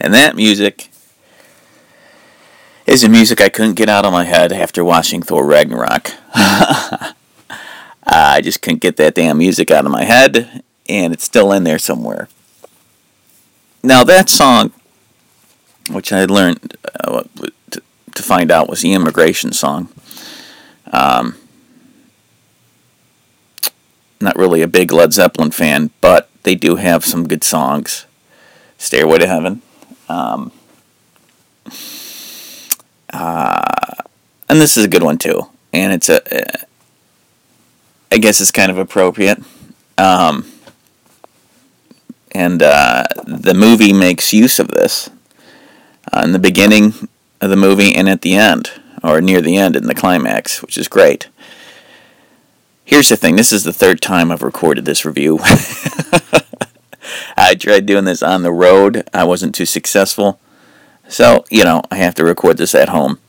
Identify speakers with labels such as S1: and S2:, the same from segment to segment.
S1: And that music is the music I couldn't get out of my head after watching Thor Ragnarok. I just couldn't get that damn music out of my head, and it's still in there somewhere. Now, that song, which I had learned uh, to, to find out was the immigration song, um, not really a big Led Zeppelin fan, but they do have some good songs. Stairway to Heaven. Um, uh, and this is a good one too. And it's a, I guess it's kind of appropriate. Um, and uh, the movie makes use of this uh, in the beginning of the movie and at the end, or near the end in the climax, which is great. Here's the thing this is the third time I've recorded this review. I tried doing this on the road, I wasn't too successful. So, you know, I have to record this at home.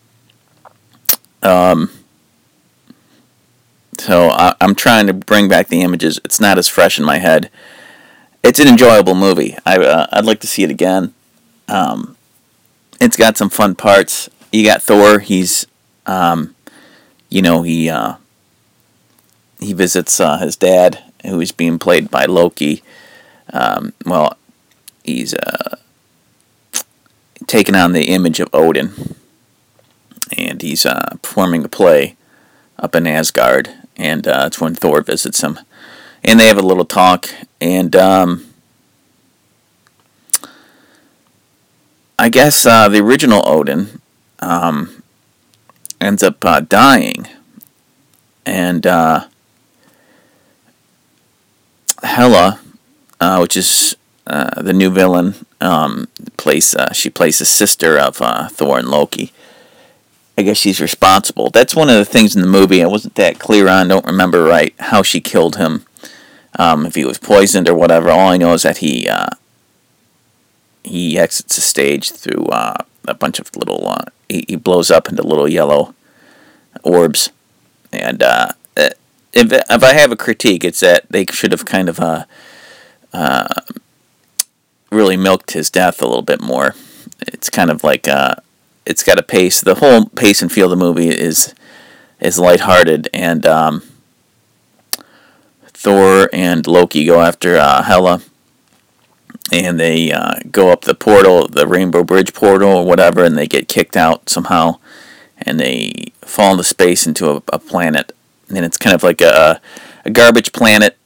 S1: Um, so I, am trying to bring back the images. It's not as fresh in my head. It's an enjoyable movie. I, uh, I'd like to see it again. Um, it's got some fun parts. You got Thor. He's, um, you know, he uh, he visits uh, his dad, who is being played by Loki. Um, well, he's uh, taken on the image of Odin, and he's uh, performing a play up in Asgard, and uh, it's when Thor visits him, and they have a little talk, and um, I guess uh, the original Odin um, ends up uh, dying, and uh, Hela, uh, which is uh, the new villain, um, plays uh, she plays the sister of Thor and Loki. I guess she's responsible. That's one of the things in the movie I wasn't that clear on. Don't remember right how she killed him. Um, if he was poisoned or whatever. All I know is that he he exits the stage through uh, a bunch of little. Uh, he, he blows up into little yellow orbs, and uh, if if I have a critique, it's that they should have kind of uh, uh, really milked his death a little bit more. It's kind of like uh, it's got a pace. The whole pace and feel of the movie is is lighthearted, and um, Thor and Loki go after Hela, and they uh, go up the portal, the Rainbow Bridge portal or whatever, and they get kicked out somehow, and they fall into space into a, a planet, and it's kind of like a, a garbage planet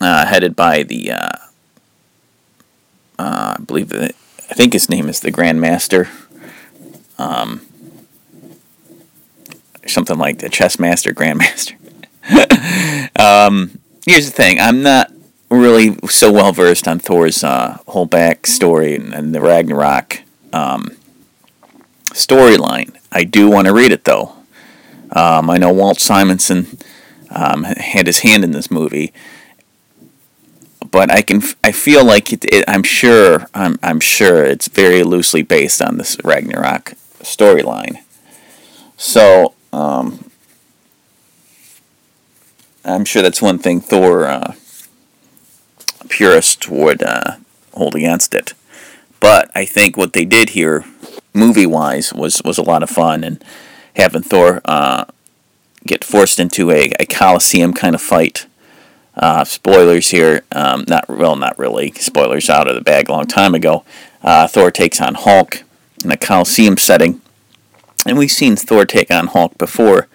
S1: uh, headed by the uh, uh, I believe that I think his name is the Grand Master. Um, something like the Chess Master, Grandmaster. um, here's the thing: I'm not really so well versed on Thor's uh, whole backstory and, and the Ragnarok um, storyline. I do want to read it though. Um, I know Walt Simonson um, had his hand in this movie, but I can I feel like it, it, I'm sure I'm I'm sure it's very loosely based on this Ragnarok storyline. So um, I'm sure that's one thing Thor uh, purist would uh, hold against it. But I think what they did here, movie wise, was was a lot of fun and having Thor uh, get forced into a, a coliseum kind of fight uh, spoilers here. Um, not well, not really. Spoilers out of the bag a long time ago. Uh, Thor takes on Hulk in a Coliseum setting, and we've seen Thor take on Hulk before.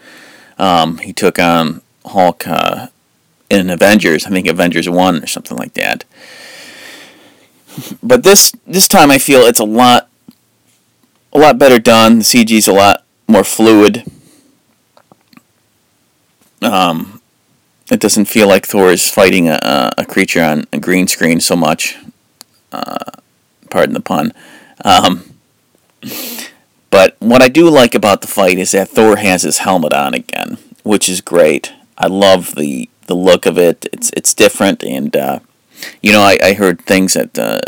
S1: Um, he took on Hulk uh, in Avengers. I think Avengers One or something like that. But this this time, I feel it's a lot a lot better done. The CG's a lot more fluid. Um, it doesn't feel like Thor is fighting a, a creature on a green screen so much. Uh, pardon the pun. Um, but what I do like about the fight is that Thor has his helmet on again, which is great. I love the the look of it. It's it's different, and uh, you know I, I heard things that uh,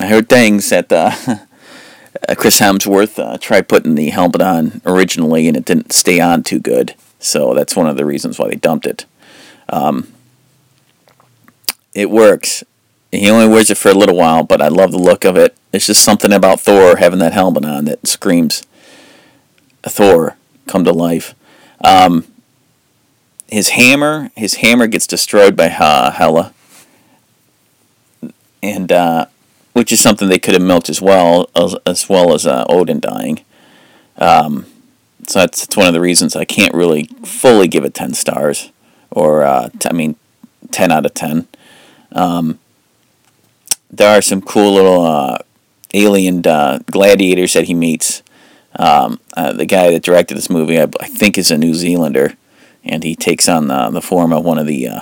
S1: I heard things that uh, Chris Hemsworth uh, tried putting the helmet on originally, and it didn't stay on too good. So that's one of the reasons why they dumped it. Um, it works. He only wears it for a little while, but I love the look of it. It's just something about Thor having that helmet on that screams Thor come to life. Um, his hammer, his hammer gets destroyed by uh, Hela, and uh, which is something they could have milked as well as, as well as uh, Odin dying. Um, so that's, that's one of the reasons I can't really fully give it ten stars, or uh, t- I mean, ten out of ten. Um, there are some cool little uh, alien uh, gladiators that he meets. Um, uh, the guy that directed this movie, I, I, think, is a New Zealander, and he takes on the, the form of one of the uh,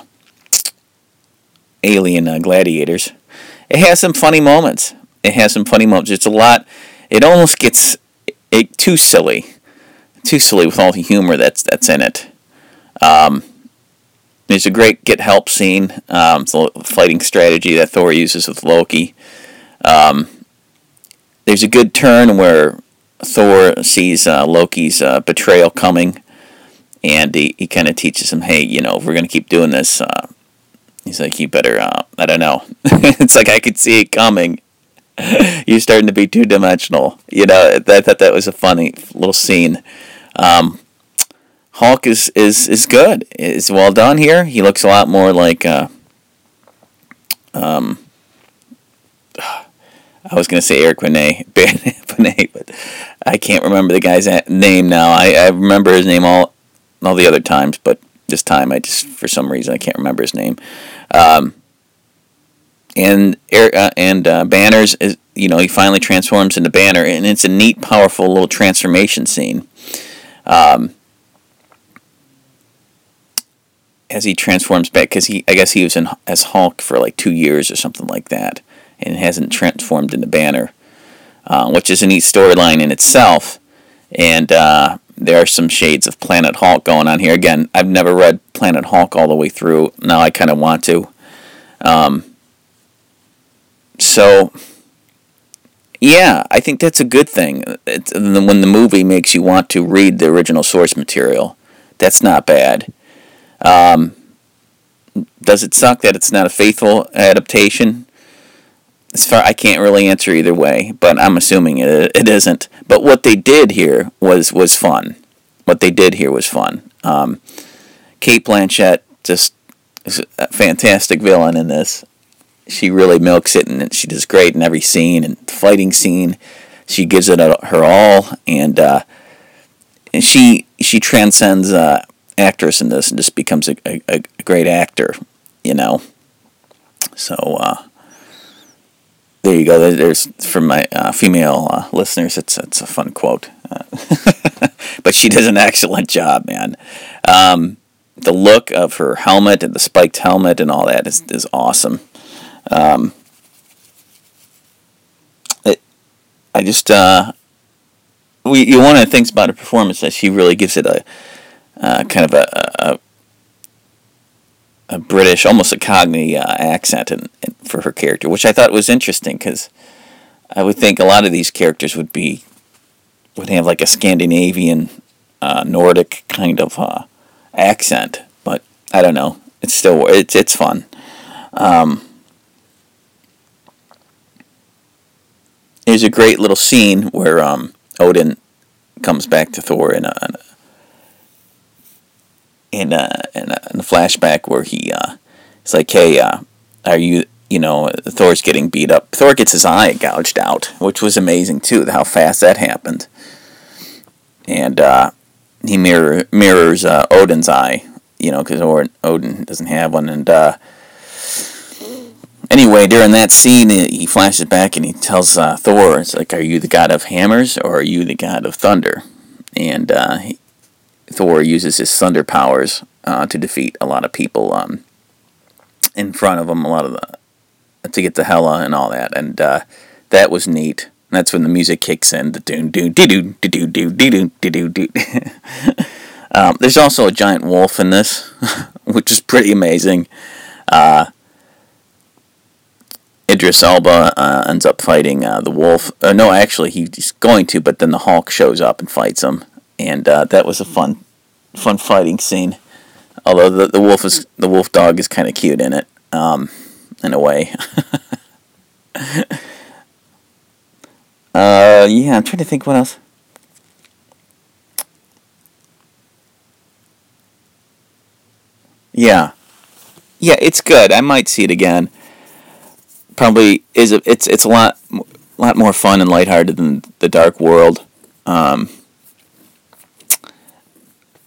S1: alien uh, gladiators. It has some funny moments. It has some funny moments. It's a lot. It almost gets it, too silly, too silly with all the humor that's that's in it. Um, there's a great get help scene. Um, it's a fighting strategy that Thor uses with Loki. Um, there's a good turn where Thor sees uh, Loki's uh, betrayal coming, and he, he kind of teaches him, hey, you know, if we're going to keep doing this, uh, he's like, you better, uh, I don't know. it's like I could see it coming. You're starting to be two dimensional. You know, I thought that was a funny little scene. Um, Hulk is, is, is good. Is well done here. He looks a lot more like uh, um, I was going to say Eric Bana, Bana, but I can't remember the guy's name now. I, I remember his name all all the other times, but this time I just for some reason I can't remember his name. Um, and uh, and uh, Banners is you know he finally transforms into Banner, and it's a neat, powerful little transformation scene. Um, as he transforms back, because he I guess he was in as Hulk for like two years or something like that and hasn't transformed into Banner, uh, which is a neat storyline in itself. And uh, there are some shades of Planet Hulk going on here. Again, I've never read Planet Hulk all the way through. Now I kind of want to. Um, so, yeah, I think that's a good thing. It's, when the movie makes you want to read the original source material, that's not bad. Um, does it suck that it's not a faithful adaptation? as far I can't really answer either way, but I'm assuming it it isn't. But what they did here was was fun. What they did here was fun. Um, Cate Blanchett just is a fantastic villain in this. She really milks it, and she does great in every scene and fighting scene. She gives it her all, and uh, and she she transcends uh, actress in this and just becomes a, a, a great actor. You know, so. Uh, there you go. There's from my uh, female uh, listeners. It's it's a fun quote, uh, but she does an excellent job, man. Um, the look of her helmet and the spiked helmet and all that is is awesome. Um, it, I just uh, we one of the things about her performance that she really gives it a uh, kind of a, a a British, almost a Cockney uh, accent in, in, for her character, which I thought was interesting because I would think a lot of these characters would be would have like a Scandinavian, uh, Nordic kind of uh, accent, but I don't know. It's still it's it's fun. Um, there's a great little scene where um, Odin comes back to Thor in a, in a in a, in a, flashback where he uh, it's like, hey, uh, are you you know Thor's getting beat up. Thor gets his eye gouged out, which was amazing too. How fast that happened, and uh, he mirror mirrors uh, Odin's eye, you know, because Odin doesn't have one, and. Uh, anyway, during that scene, he flashes back and he tells uh, Thor, "It's like, are you the god of hammers or are you the god of thunder?" And uh, he, Thor uses his thunder powers uh, to defeat a lot of people um, in front of him, a lot of the to get to Hela and all that, and uh, that was neat. And that's when the music kicks in. The doon doon dee doon dee doon doo dee doon dee doon doo. Um, there's also a giant wolf in this, which is pretty amazing. Uh, Idris Elba uh, ends up fighting uh, the wolf. Uh, no, actually, he's going to, but then the Hulk shows up and fights him, and uh, that was a fun, fun fighting scene. Although the, the wolf is the wolf dog is kind of cute in it, um, in a way. uh, yeah, I'm trying to think what else. Yeah, yeah, it's good. I might see it again probably is a, it's it's a lot lot more fun and lighthearted than the Dark World. Um,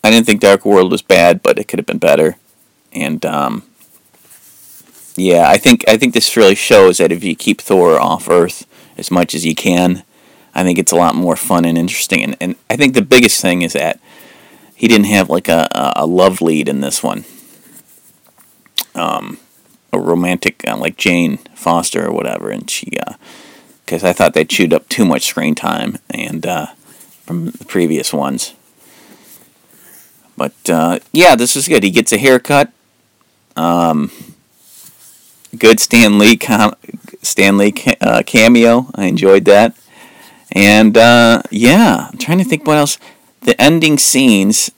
S1: I didn't think Dark World was bad, but it could have been better. And um, yeah, I think I think this really shows that if you keep Thor off Earth as much as you can, I think it's a lot more fun and interesting. And, and I think the biggest thing is that he didn't have like a, a love lead in this one. Um, a romantic uh, like Jane Foster or whatever, and she because uh, I thought they chewed up too much screen time and uh, from the previous ones. But uh, yeah, this is good. He gets a haircut. Um, good Stan Lee com- Stan Lee ca- uh, cameo. I enjoyed that. And uh, yeah, I'm trying to think what else. The ending scenes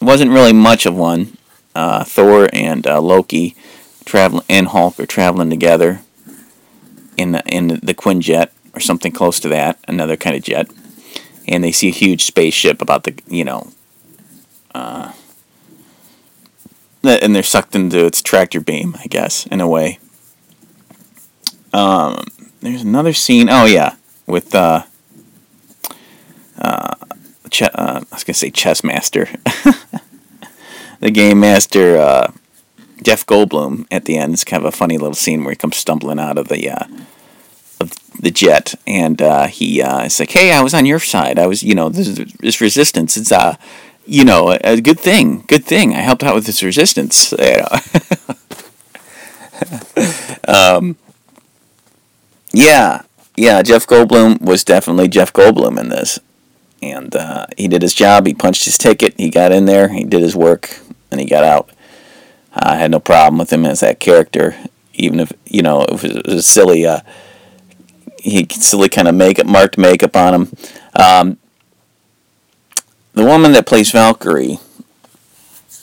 S1: wasn't really much of one. Thor and Loki traveling and Hulk are traveling together in the, in the Quinjet or something close to that, another kind of jet, and they see a huge spaceship about the you know, uh, and they're sucked into its tractor beam, I guess, in a way. Um, there's another scene. Oh yeah, with uh, uh, uh I was gonna say chess master, the game master. Uh, Jeff Goldblum at the end. It's kind of a funny little scene where he comes stumbling out of the uh, of the jet, and uh, he uh, is like, "Hey, I was on your side. I was, you know, this, this resistance. It's uh, you know, a, good thing. Good thing. I helped out with this resistance." um, yeah, yeah. Jeff Goldblum was definitely Jeff Goldblum in this, and uh, he did his job. He punched his ticket. He got in there. He did his work, and he got out. I had no problem with him as that character, even if you know it was, it was silly. Uh, he silly kind of makeup, marked makeup on him. Um, the woman that plays Valkyrie,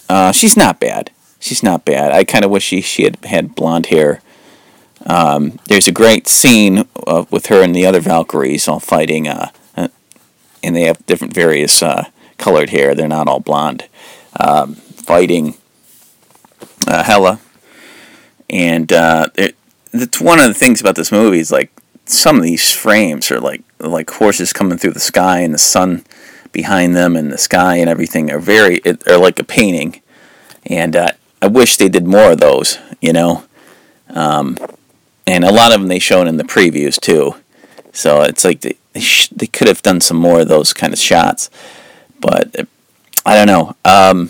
S1: uh, she's not bad. She's not bad. I kind of wish she she had had blonde hair. Um, there's a great scene uh, with her and the other Valkyries all fighting, uh, uh and they have different various uh, colored hair. They're not all blonde. Um, fighting uh, Hela, and it, it's one of the things about this movie is like some of these frames are like like horses coming through the sky and the sun behind them and the sky and everything are very are like a painting, and uh, I wish they did more of those, you know. Um, and a lot of them they shown in the previews too, so it's like they they, sh- they could have done some more of those kind of shots, but I don't know. Um,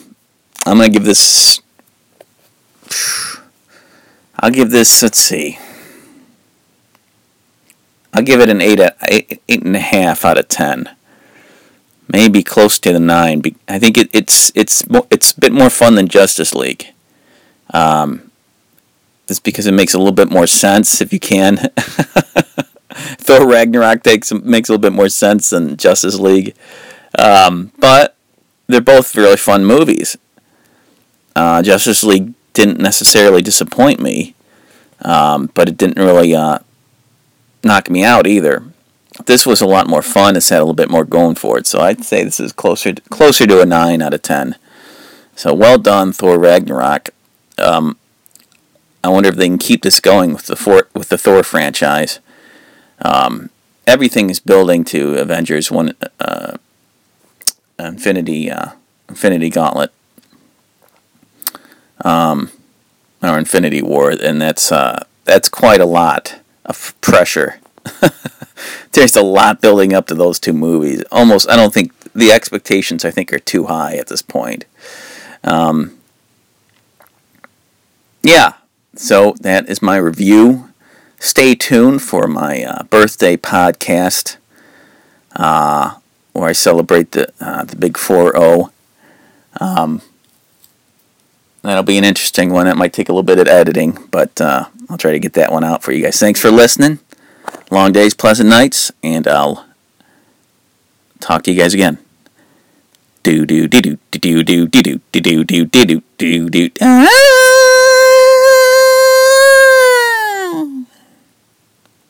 S1: I'm gonna give this I'll give this, let's see. I'll give it an eight, eight, eight and a half out of ten. Maybe close to the nine. I think it, it's it's it's a bit more fun than Justice League. Um, it's because it makes a little bit more sense if you can. Thor Ragnarok takes makes a little bit more sense than Justice League, um, but they're both really fun movies. Uh, Justice League didn't necessarily disappoint me, um, but it didn't really uh, knock me out either. This was a lot more fun. It's had a little bit more going for it, so I'd say this is closer to, closer to a nine out of ten. So well done, Thor Ragnarok. Um, I wonder if they can keep this going with the for, with the Thor franchise. Um, everything is building to Avengers one uh, Infinity uh, Infinity Gauntlet um, or Infinity War, and that's uh, that's quite a lot of pressure. There's a lot building up to those two movies. Almost, I don't think the expectations I think are too high at this point. Um, yeah, so that is my review. Stay tuned for my uh, birthday podcast, uh, where I celebrate the uh, the big four zero. Um, That'll be an interesting one. It might take a little bit of editing, but uh, I'll try to get that one out for you guys. Thanks for listening. Long days, pleasant nights, and I'll talk to you guys again. Do do do do do do do do do do do do do do.